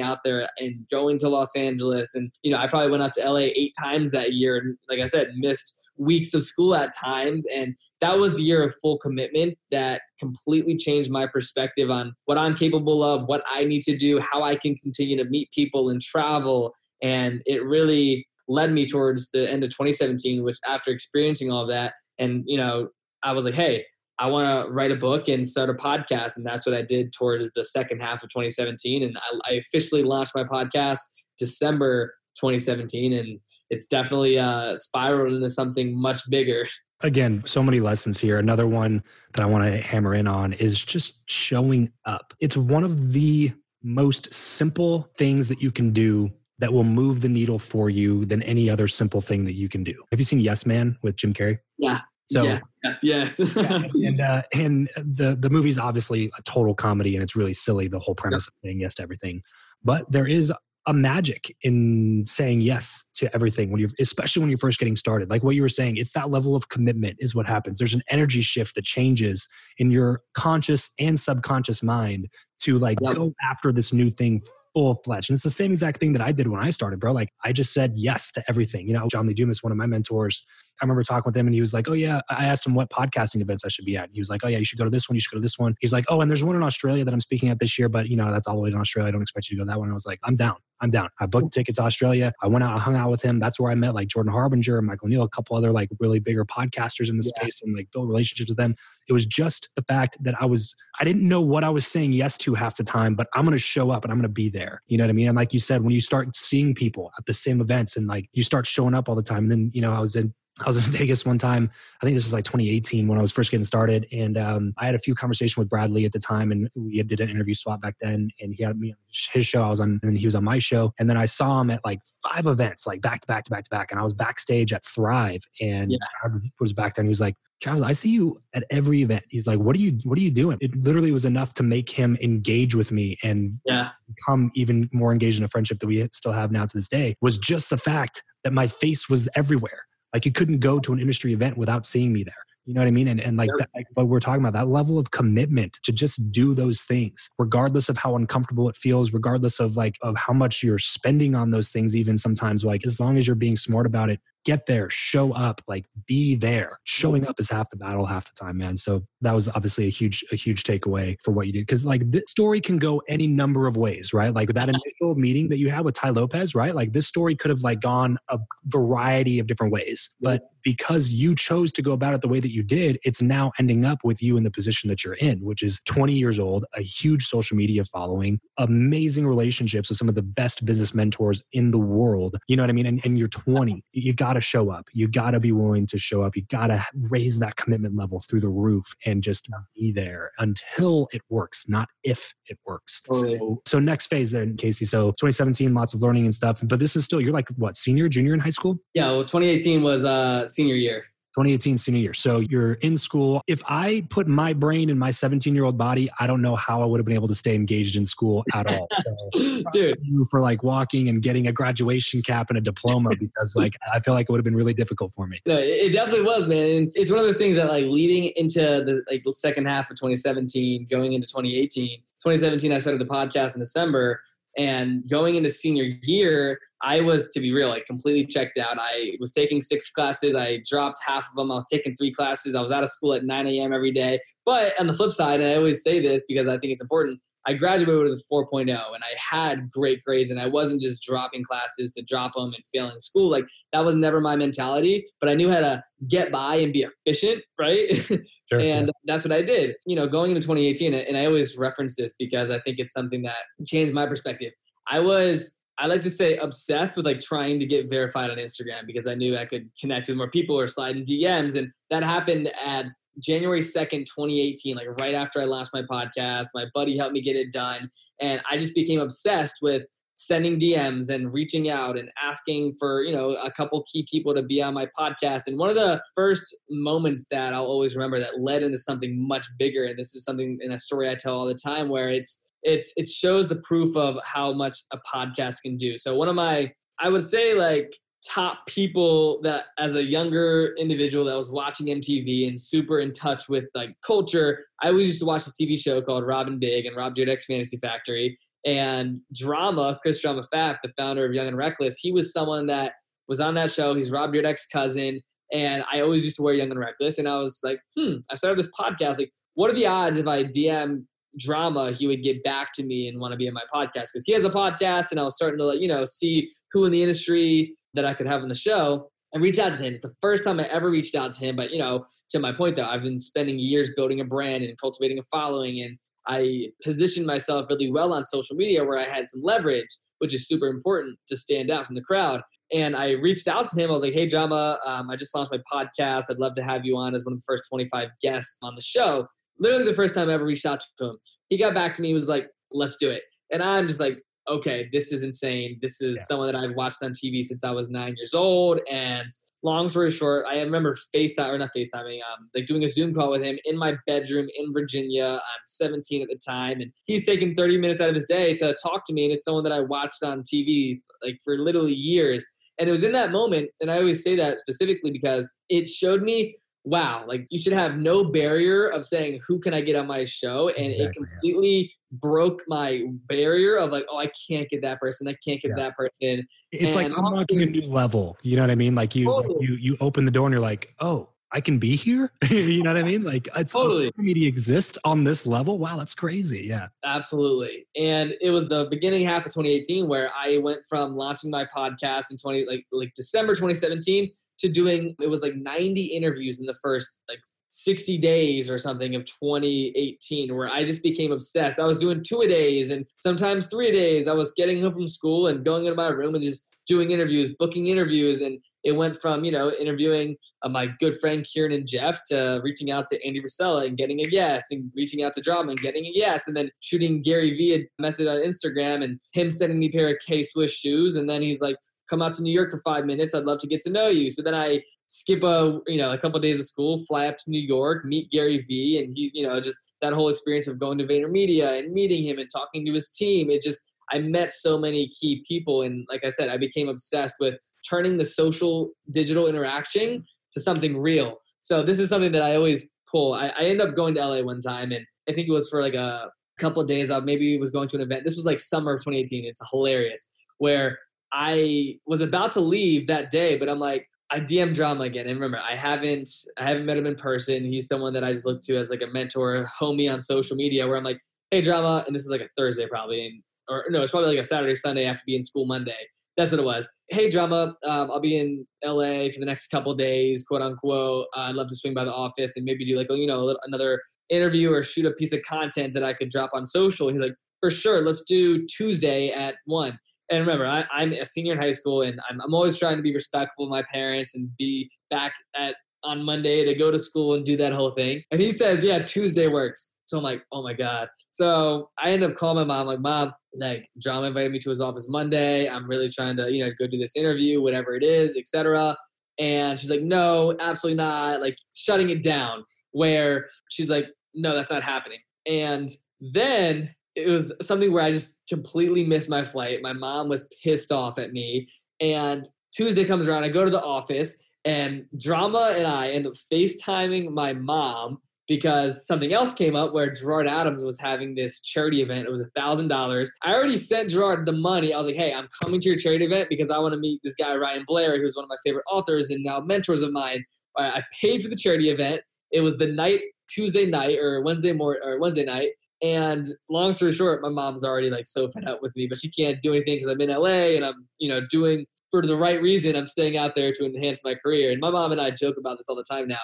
out there and going to Los Angeles. And, you know, I probably went out to LA eight times that year. And like I said, missed weeks of school at times. And that was the year of full commitment that completely changed my perspective on what I'm capable of, what I need to do, how I can continue to meet people and travel. And it really led me towards the end of 2017, which after experiencing all that, and, you know, I was like, hey, I want to write a book and start a podcast. And that's what I did towards the second half of 2017. And I, I officially launched my podcast December 2017. And it's definitely uh, spiraled into something much bigger. Again, so many lessons here. Another one that I want to hammer in on is just showing up. It's one of the most simple things that you can do that will move the needle for you than any other simple thing that you can do. Have you seen Yes Man with Jim Carrey? Yeah. So yes, yes, *laughs* yeah, and uh, and the the movie's obviously a total comedy, and it's really silly the whole premise of saying yes to everything. But there is a magic in saying yes to everything when you're especially when you're first getting started. Like what you were saying it's that level of commitment is what happens. There's an energy shift that changes in your conscious and subconscious mind to like yep. go after this new thing full fledged and it's the same exact thing that i did when i started bro. Like i just said yes to everything. You know john lee dumas one of my mentors I remember talking with him and he was like, Oh yeah, I asked him what podcasting events I should be at. He was like, Oh yeah, you should go to this one, you should go to this one. He's like, Oh, and there's one in Australia that I'm speaking at this year, but you know, that's all the way in Australia. I don't expect you to go to that one. I was like, I'm down. I'm down. I booked a ticket to Australia. I went out, I hung out with him. That's where I met like Jordan Harbinger, Michael Neal, a couple other like really bigger podcasters in the yeah. space and like build relationships with them. It was just the fact that I was, I didn't know what I was saying yes to half the time, but I'm going to show up and I'm going to be there. You know what I mean? And like you said, when you start seeing people at the same events and like you start showing up all the time, and then, you know, I was in I was in *laughs* Vegas one time. I think this was like 2018 when I was first getting started, and um, I had a few conversations with Bradley at the time, and we did an interview swap back then. And he had me on his show, I was on, and then he was on my show. And then I saw him at like five events, like back to back to back to back. And I was backstage at Thrive, and yeah. I was back there, and he was like, Travis, I see you at every event. He's like, "What are you? What are you doing?" It literally was enough to make him engage with me and yeah. become even more engaged in a friendship that we still have now to this day. Was just the fact that my face was everywhere. Like you couldn't go to an industry event without seeing me there. You know what I mean? And, and like, that, like what we're talking about, that level of commitment to just do those things, regardless of how uncomfortable it feels, regardless of like of how much you're spending on those things, even sometimes like as long as you're being smart about it, get there, show up, like be there. Showing mm-hmm. up is half the battle half the time, man. So that was obviously a huge, a huge takeaway for what you did. Cause like this story can go any number of ways, right? Like that initial meeting that you had with Tai Lopez, right? Like this story could have like gone a variety of different ways, but because you chose to go about it the way that you did, it's now ending up with you in the position that you're in, which is 20 years old, a huge social media following, amazing relationships with some of the best business mentors in the world. You know what I mean? And, and you're 20. You got to show up. You got to be willing to show up. You got to raise that commitment level through the roof and just be there until it works, not if it works. So, so next phase then, Casey. So 2017, lots of learning and stuff. But this is still, you're like what, senior, junior in high school? Yeah. Well, 2018 was uh, senior year. 2018 senior year. So you're in school. If I put my brain in my 17 year old body, I don't know how I would have been able to stay engaged in school at all. So *laughs* Dude. for like walking and getting a graduation cap and a diploma *laughs* because like I feel like it would have been really difficult for me. No, it definitely was, man. And it's one of those things that like leading into the like the second half of 2017, going into 2018. 2017, I started the podcast in December, and going into senior year, I was, to be real, like completely checked out. I was taking six classes. I dropped half of them. I was taking three classes. I was out of school at 9 a.m. every day. But on the flip side, and I always say this because I think it's important, I graduated with a 4.0 and I had great grades and I wasn't just dropping classes to drop them and failing school. Like that was never my mentality, but I knew how to get by and be efficient, right? *laughs* Sure, and that's what I did. You know, going into 2018, and I always reference this because I think it's something that changed my perspective. I was I like to say obsessed with like trying to get verified on Instagram because I knew I could connect with more people or slide in DMs. And that happened at January 2nd, 2018, like right after I launched my podcast. My buddy helped me get it done. And I just became obsessed with sending DMs and reaching out and asking for, you know, a couple key people to be on my podcast. And one of the first moments that I'll always remember that led into something much bigger, and this is something in a story I tell all the time where it's it's it shows the proof of how much a podcast can do. So one of my I would say like top people that as a younger individual that was watching MTV and super in touch with like culture, I always used to watch this TV show called Rob and Big and Rob Dyrdek's Fantasy Factory and Drama, Chris Drama Pfaff, the founder of Young and Reckless. He was someone that was on that show. He's Rob Dyrdek's cousin. And I always used to wear Young and Reckless. And I was like, hmm, I started this podcast. Like, what are the odds if I DM drama, he would get back to me and want to be in my podcast because he has a podcast, and I was starting to like you know see who in the industry that I could have on the show and reach out to him. It's the first time I ever reached out to him. But you know, to my point though, I've been spending years building a brand and cultivating a following, and I positioned myself really well on social media where I had some leverage, which is super important to stand out from the crowd. And I reached out to him. I was like, "Hey, Drama, um, I just launched my podcast. I'd love to have you on as one of the first 25 guests on the show." Literally the first time I ever reached out to him. He got back to me, was like, let's do it. And I'm just like, okay, this is insane. This is yeah. someone that I've watched on TV since I was nine years old. And long story short, I remember FaceTime or not FaceTiming, um, like doing a Zoom call with him in my bedroom in Virginia. I'm 17 at the time, and he's taking 30 minutes out of his day to talk to me. And it's someone that I watched on TV like for literally years. And it was in that moment, and I always say that specifically because it showed me wow, like you should have no barrier of saying who can I get on my show, and exactly, it completely yeah. broke my barrier of like, oh, I can't get that person, I can't get yeah. that person. It's and like unlocking a new level. You know what I mean? Like you, totally. Oh. you, you open the door and you're like, oh, I can be here. *laughs* you know what I mean? Like it's totally for me to exist on this level. Wow, that's crazy. Yeah. Absolutely. And it was the beginning half of 2018 where I went from launching my podcast in 20 like like December 2017 to doing it was like 90 interviews in the first like 60 days or something of 2018 where I just became obsessed. I was doing two a days and sometimes three a days. I was getting home from school and going into my room and just doing interviews, booking interviews and it went from you know interviewing uh, my good friend Kieran and Jeff to reaching out to Andy Frisella and getting a yes, and reaching out to Drama and getting a yes, and then shooting Gary Vee a message on Instagram and him sending me a pair of K Swiss shoes, and then he's like, "Come out to New York for five minutes. I'd love to get to know you." So then I skip a you know a couple of days of school, fly up to New York, meet Gary Vee, and he's you know just that whole experience of going to VaynerMedia and meeting him and talking to his team. It just I met so many key people. And like I said, I became obsessed with turning the social digital interaction to something real. So this is something that I always pull. I, I ended up going to LA one time and I think it was for like a couple of days. I maybe was going to an event. This was like summer of 2018. It's hilarious where I was about to leave that day, but I'm like, I DM drama again. And remember, I haven't I haven't met him in person. He's someone that I just look to as like a mentor, homie on social media where I'm like, hey drama, and this is like a Thursday probably. And or no, it's probably like a Saturday, Sunday after being school Monday. That's what it was. Hey, drama, um, I'll be in LA for the next couple days, quote unquote. Uh, I'd love to swing by the office and maybe do like, you know, another interview or shoot a piece of content that I could drop on social. He's like, for sure, let's do Tuesday at one. And remember, I, am a senior in high school, and I'm, I'm always trying to be respectful of my parents and be back at on Monday to go to school and do that whole thing. And he says, yeah, Tuesday works. So I'm like, oh my god. So I end up calling my mom, like, mom, like drama invited me to his office Monday. I'm really trying to, you know, go do this interview, whatever it is, etc. And she's like, no, absolutely not. Like shutting it down. Where she's like, no, that's not happening. And then it was something where I just completely missed my flight. My mom was pissed off at me. And Tuesday comes around, I go to the office, and Drama and I end up FaceTiming my mom because something else came up where Gerard Adams was having this charity event. It was a thousand dollars. I already sent Gerard the money. I was like, hey, I'm coming to your charity event because I want to meet this guy Ryan Blair, who's one of my favorite authors and now mentors of mine. I paid for the charity event. It was the night Tuesday night or Wednesday morning or Wednesday night. And long story short, my mom's already like so fed up with me, but she can't do anything because I'm in LA and I'm, you know, doing for the right reason. I'm staying out there to enhance my career. And my mom and I joke about this all the time now.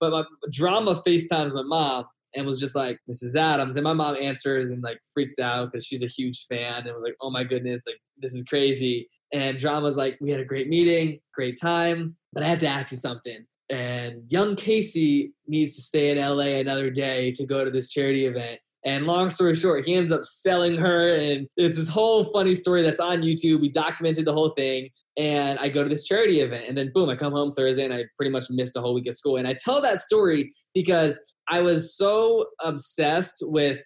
But my drama FaceTimes my mom and was just like, Mrs. Adams. And my mom answers and like freaks out because she's a huge fan and was like, oh my goodness, like this is crazy. And drama's like, we had a great meeting, great time, but I have to ask you something. And young Casey needs to stay in LA another day to go to this charity event. And long story short, he ends up selling her. And it's this whole funny story that's on YouTube. We documented the whole thing. And I go to this charity event. And then, boom, I come home Thursday and I pretty much missed a whole week of school. And I tell that story because I was so obsessed with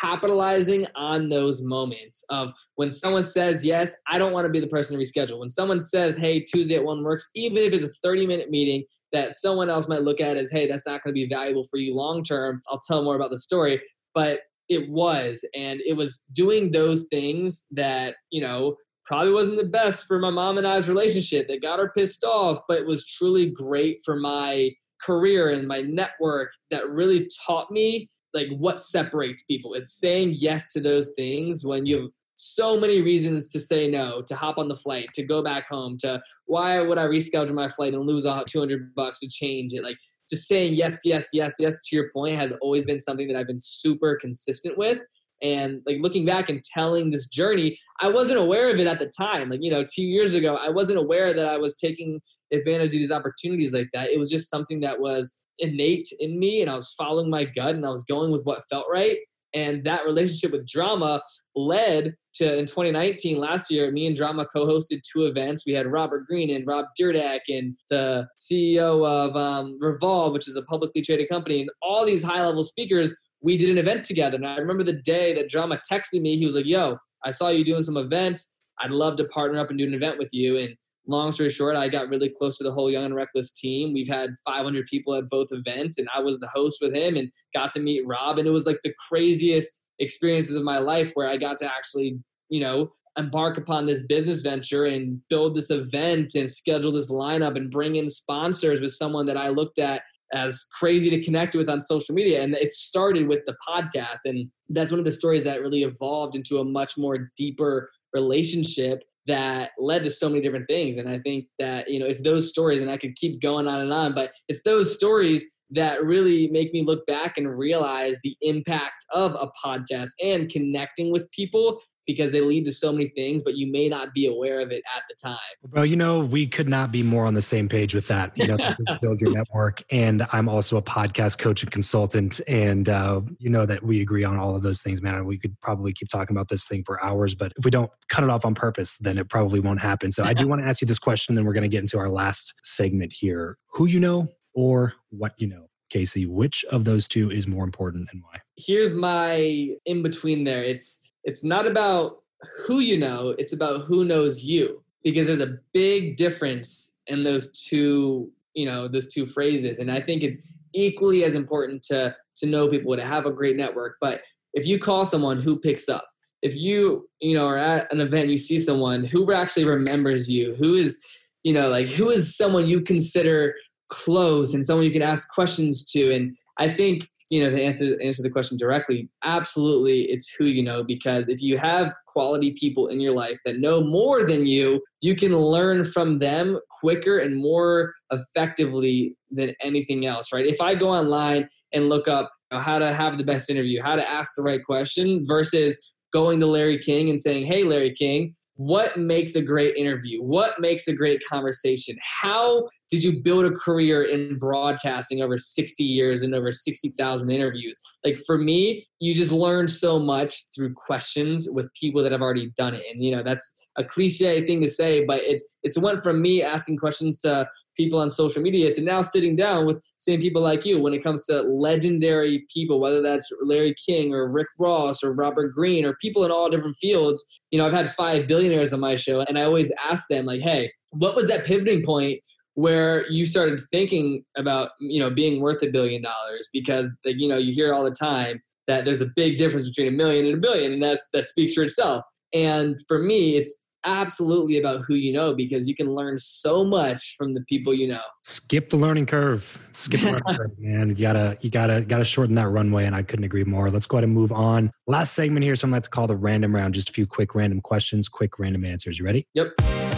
capitalizing on those moments of when someone says yes i don't want to be the person to reschedule when someone says hey tuesday at one works even if it's a 30 minute meeting that someone else might look at as hey that's not going to be valuable for you long term i'll tell more about the story but it was and it was doing those things that you know probably wasn't the best for my mom and i's relationship. That got her pissed off but it was truly great for my career and my network that really taught me like what separates people is saying yes to those things when you have so many reasons to say no to hop on the flight to go back home to why would i reschedule my flight and lose 200 bucks to change it? Like just saying yes, yes, yes, yes to your point has always been something that I've been super consistent with. And like looking back and telling this journey, I wasn't aware of it at the time. Like, you know, two years ago, I wasn't aware that I was taking advantage of these opportunities like that. It was just something that was innate in me and I was following my gut and I was going with what felt right. And that relationship with drama led to in 2019, last year, me and Drama co-hosted two events. We had Robert Greene and Rob Dyrdek and the CEO of um, Revolve, which is a publicly traded company, and all these high-level speakers. We did an event together, and I remember the day that Drama texted me. He was like, "Yo, I saw you doing some events. I'd love to partner up and do an event with you." And long story short, I got really close to the whole Young and Reckless team. We've had 500 people at both events, and I was the host with him and got to meet Rob. And it was like the craziest experiences of my life where I got to actually, you know, embark upon this business venture and build this event and schedule this lineup and bring in sponsors with someone that I looked at as crazy to connect with on social media. And it started with the podcast. And that's one of the stories that really evolved into a much more deeper relationship that led to so many different things. And I think that, you know, it's those stories, and I could keep going on and on, but it's those stories that really make me look back and realize the impact of a podcast and connecting with people because they lead to so many things, but you may not be aware of it at the time. Well, you know, we could not be more on the same page with that. You know, this is *laughs* Build Your Network. And I'm also a podcast coach and consultant. And uh, you know that we agree on all of those things, man. We could probably keep talking about this thing for hours, but if we don't cut it off on purpose, then it probably won't happen. So I do *laughs* want to ask you this question, then we're going to get into our last segment here. Who you know or what you know? Casey, which of those two is more important and why? Here's my in between there. It's it's not about who you know, it's about who knows you because there's a big difference in those two, you know, those two phrases. And I think it's equally as important to to know people to have a great network. But if you call someone who picks up, if you, you know, are at an event, you see someone who actually remembers you, who is, you know, like who is someone you consider close and someone you can ask questions to. And I think you know to answer answer the question directly absolutely it's who you know because if you have quality people in your life that know more than you you can learn from them quicker and more effectively than anything else right if i go online and look up how to have the best interview how to ask the right question versus going to larry king and saying hey larry king what makes a great interview? What makes a great conversation? How did you build a career in broadcasting over 60 years and over 60,000 interviews? Like for me, you just learn so much through questions with people that have already done it. And you know, that's a cliche thing to say, but it's it's went from me asking questions to people on social media to now sitting down with same people like you when it comes to legendary people, whether that's Larry King or Rick Ross or Robert Greene or people in all different fields. You know, I've had five billionaires on my show, and I always ask them like, "Hey, what was that pivoting point where you started thinking about you know being worth a billion dollars?" Because like, you know, you hear all the time that there's a big difference between a million and a billion, and that's that speaks for itself. And for me, it's absolutely about who you know because you can learn so much from the people you know. Skip the learning curve. Skip the learning curve, *laughs* man. You gotta, you gotta, gotta shorten that runway, and I couldn't agree more. Let's go ahead and move on. Last segment here, so I'm going to call the random round. Just a few quick random questions, quick random answers. You ready? Yep.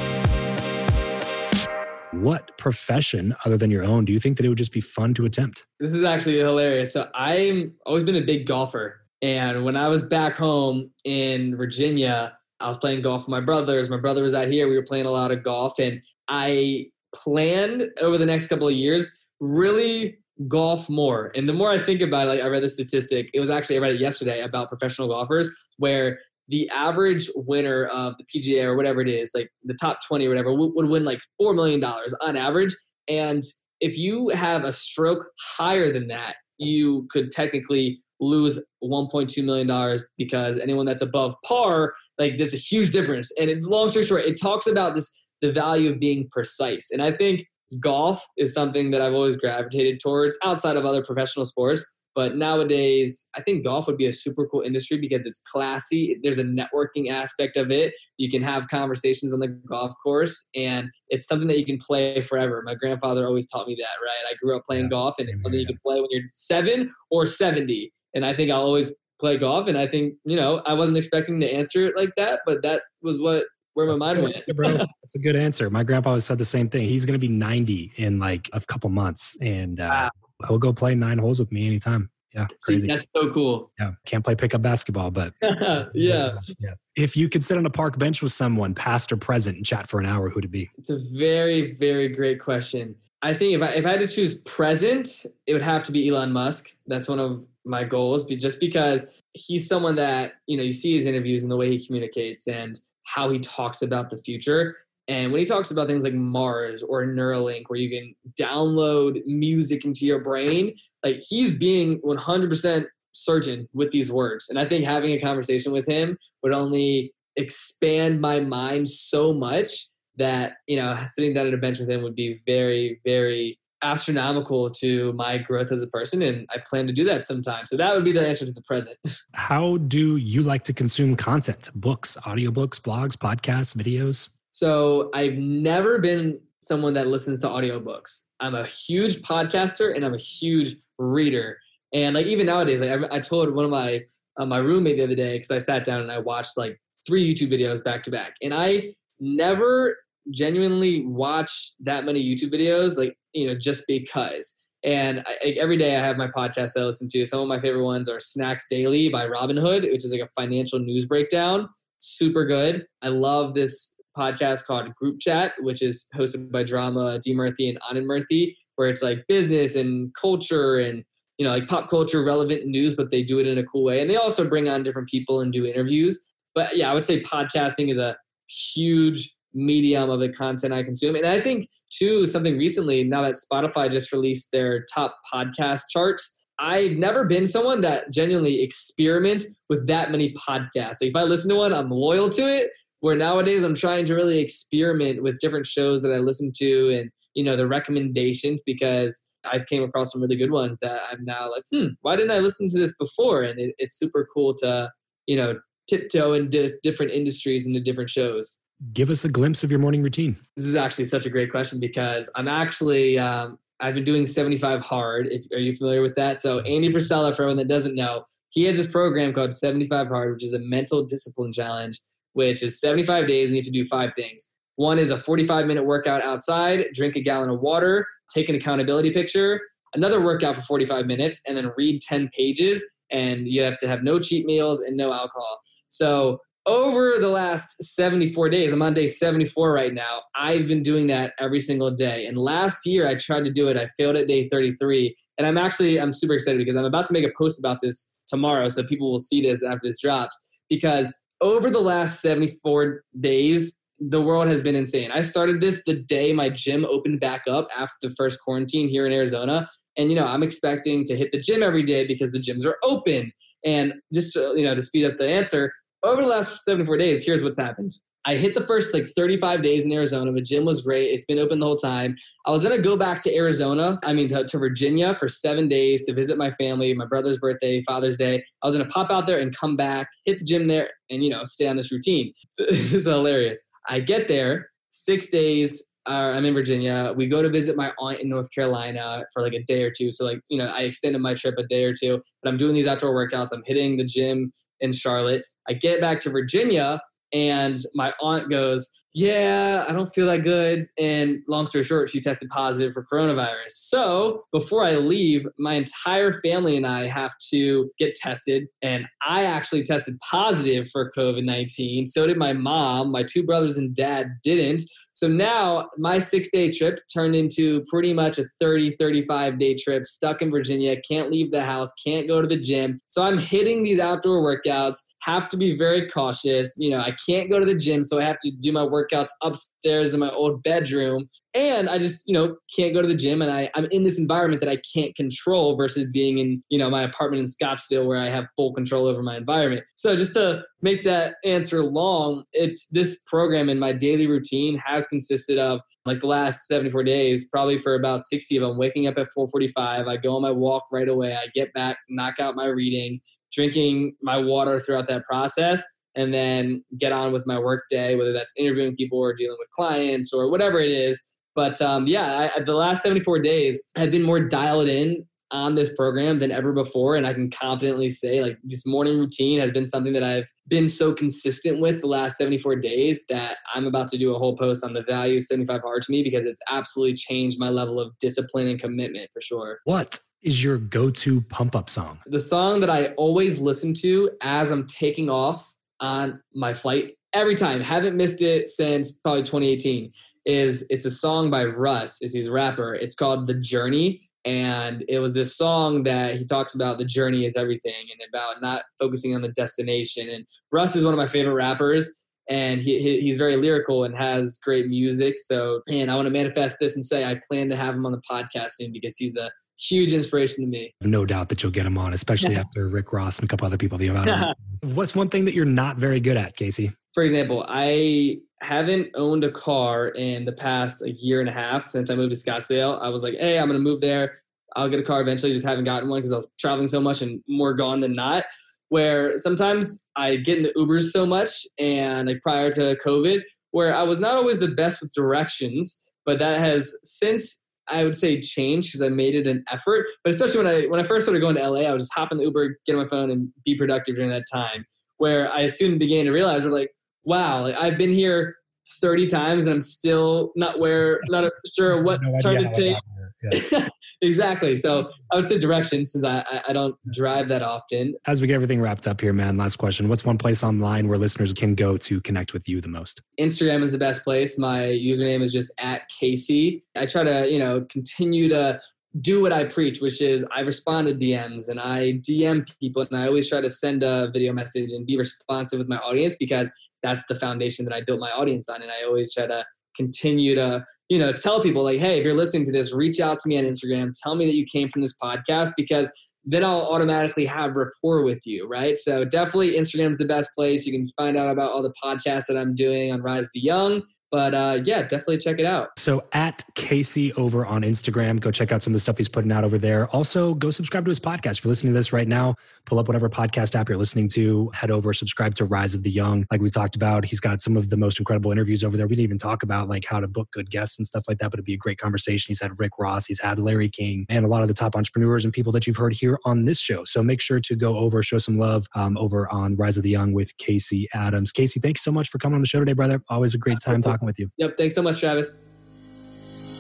What profession other than your own do you think that it would just be fun to attempt? This is actually hilarious. So I'm always been a big golfer. And when I was back home in Virginia, I was playing golf with my brothers. My brother was out here. We were playing a lot of golf, and I planned over the next couple of years really golf more. And the more I think about it, like I read the statistic. It was actually I read it yesterday about professional golfers where the average winner of the PGA or whatever it is, like the top 20 or whatever, would, win like $4 million on average. And if you have a stroke higher than that, you could technically lose 1.2 million dollars because anyone that's above par like there's a huge difference. And it, long story short it talks about this the value of being precise. And i think golf is something that i've always gravitated towards outside of other professional sports but nowadays i think golf would be a super cool industry because it's classy there's a networking aspect of it you can have conversations on the golf course and it's something that you can play forever my grandfather always taught me that right i grew up playing yeah. golf and it's something you can play when you're seven or 70 and I think I'll always play golf. And I think you know I wasn't expecting to answer it like that, but that was what where my mind went. bro, that's a good answer. My grandpa always said the same thing. He's going to be 90 in like a couple months, and uh, wow. He'll go play nine holes with me anytime. Yeah, crazy. See, that's so cool. Yeah, can't play pickup basketball, but *laughs* yeah. yeah. If you could sit on a park bench with someone, past or present, and chat for an hour, who'd it be? It's a very, very great question. I think if I, if I had to choose present, it would have to be Elon Musk. That's one of my goals, just because he's someone that you know you see his interviews and the way he communicates and how he talks about the future. And when he talks about things like Mars or Neuralink, where you can download music into your brain, like he's being 100% certain with these words. And I think having a conversation with him would only expand my mind so much that you know sitting down at a bench with him would be very very astronomical to my growth as a person and i plan to do that sometime. So that would be the answer to the present. *laughs* How do you like to consume content? Books audiobooks blogs podcasts videos so i've never been someone that listens to audiobooks i'm a huge podcaster and i'm a huge reader and like even nowadays like i, I told one of my uh, my roommate the other day because i sat down and i watched like three youtube videos back to back and i never genuinely watch that many YouTube videos, like, you know, just because. And I, every day I have my podcast that I listen to. Some of my favorite ones are Snacks Daily by Robinhood, which is like a financial news breakdown. Super good. I love this podcast called Group Chat, which is hosted by Drama D. Murthy and Anand Murthy, where it's like business and culture and you know like pop culture relevant news, but they do it in a cool way. And they also bring on different people and do interviews. But yeah, I would say podcasting is a huge medium of the content I consume. And I think too something recently now that Spotify just released their top podcast charts. I've never been someone that genuinely experiments with that many podcasts. Like if I listen to one, I'm loyal to it. Where nowadays I'm trying to really experiment with different shows that I listen to and you know the recommendations because I came across some really good ones that I'm now like, hmm, why didn't I listen to this before? And it, it's super cool to you know tiptoe into different industries and into different shows give us a glimpse of your morning routine. This is actually such a great question because I'm actually um, I've been doing 75 hard. If, are you familiar with that? So Andy Frisella, for everyone that doesn't know, he has this program called 75 Hard, which is a mental discipline challenge, which is 75 days and you have to do five things. One is a 45 minute workout outside, drink a gallon of water, take an accountability picture, another workout for 45 minutes, and then read 10 pages. And you have to have no cheat meals and no alcohol. So over the last 74 days, I'm on day 74 right now. I've been doing that every single day. And last year I tried to do it. I failed at day 33. And I'm actually I'm super excited because I'm about to make a post about this tomorrow so people will see this after this drops because over the last 74 days the world has been insane. I started this the day my gym opened back up after the first quarantine here in Arizona. And you know, I'm expecting to hit the gym every day because the gyms are open. And just you know, to speed up the answer, over the last 74 days, here's what's happened. I hit the first like 35 days in Arizona. The gym was great. It's been open the whole time. I was gonna go back to Arizona. I mean to, to, Virginia for seven days to visit my family, my brother's birthday, Father's Day. I was gonna pop out there and come back, hit the gym there, and you know stay on this routine. *laughs* it's hilarious. I get there six days. Uh, I'm in Virginia. We go to visit my aunt in North Carolina for like a day or two. So like you know I extended my trip a day or two. But I'm doing these outdoor workouts. I'm hitting the gym in Charlotte. I get back to Virginia and my aunt goes, Yeah, I don't feel that good. And long story short, she tested positive for coronavirus. So before I leave, my entire family and I have to get tested. And I actually tested positive for COVID 19. So did my mom. My two brothers and dad didn't. So now my six day trip turned into pretty much a 30, 35 day trip, stuck in Virginia, can't leave the house, can't go to the gym. So I'm hitting these outdoor workouts, have to be very cautious. You know, I can't go to the gym, so I have to do my workouts upstairs in my old bedroom. And i just you know can't go to the gym and I, i'm in this environment that i can't control versus being in you know my apartment in scottsdale where i have full control over my environment. So just to make that answer long it's this program in my daily routine has consisted of like the last 74 days probably for about 60 of them waking up at 4.45 i go on my walk right away i get back knock out my reading drinking my water throughout that process and then get on with my work day, whether that's interviewing people or dealing with clients or whatever it is. But um, yeah, I, the last 74 days have been more dialed in on this program than ever before. And I can confidently say, like, this morning routine has been something that I've been so consistent with the last 74 days that I'm about to do a whole post on the value 75 hard to me because it's absolutely changed my level of discipline and commitment for sure. What is your go to pump up song? The song that I always listen to as I'm taking off on my flight every time. Haven't missed it since probably 2018 is it's a song by Russ, is he's a rapper. It's called The Journey. And it was this song that he talks about the journey is everything and about not focusing on the destination. And Russ is one of my favorite rappers and he, he, he's very lyrical and has great music. So, and I want to manifest this and say I plan to have him on the podcast soon because he's a huge inspiration to me. No doubt that you'll get him on, especially *laughs* after Rick Ross and a couple other people. The about *laughs* What's one thing that you're not very good at, Casey? For example, I haven't owned a car in the past a year and a half since I moved to Scottsdale. I was like, hey, I'm going to move there. I'll get a car eventually. Just haven't gotten one because I was traveling so much and more gone than not. Where sometimes I get in the Ubers so much and like prior to COVID, where I was not always the best with directions, but that has since I would say change because I made it an effort. But especially when I when I first started going to LA, I would just hop in the Uber, get on my phone, and be productive during that time. Where I soon began to realize, we're like, wow, like I've been here 30 times and I'm still not where, not *laughs* sure what no turn to take. Yeah. *laughs* exactly. So I would say direction since I, I don't drive that often. As we get everything wrapped up here, man, last question. What's one place online where listeners can go to connect with you the most? Instagram is the best place. My username is just at Casey. I try to, you know, continue to do what I preach, which is I respond to DMs and I DM people and I always try to send a video message and be responsive with my audience because that's the foundation that I built my audience on. And I always try to continue to, you know, tell people like, hey, if you're listening to this, reach out to me on Instagram. Tell me that you came from this podcast because then I'll automatically have rapport with you, right? So definitely Instagram's the best place. You can find out about all the podcasts that I'm doing on Rise the Young. But uh, yeah, definitely check it out. So at Casey over on Instagram, go check out some of the stuff he's putting out over there. Also, go subscribe to his podcast. If you're listening to this right now, pull up whatever podcast app you're listening to, head over, subscribe to Rise of the Young. Like we talked about, he's got some of the most incredible interviews over there. We didn't even talk about like how to book good guests and stuff like that, but it'd be a great conversation. He's had Rick Ross, he's had Larry King, and a lot of the top entrepreneurs and people that you've heard here on this show. So make sure to go over, show some love um, over on Rise of the Young with Casey Adams. Casey, thanks so much for coming on the show today, brother. Always a great time talking with you. Yep. Thanks so much, Travis.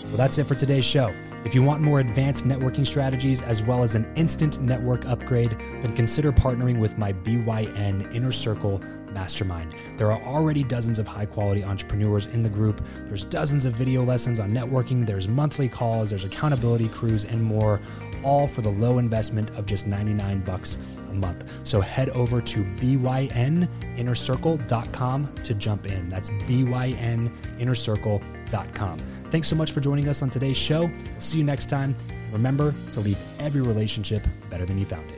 Well, that's it for today's show. If you want more advanced networking strategies as well as an instant network upgrade, then consider partnering with my BYN Inner Circle Mastermind. There are already dozens of high quality entrepreneurs in the group. There's dozens of video lessons on networking, there's monthly calls, there's accountability crews, and more, all for the low investment of just 99 bucks a month. So head over to byninnercircle.com to jump in. That's byninnercircle.com. Thanks so much for joining us on today's show. We'll see you next time. Remember to leave every relationship better than you found it.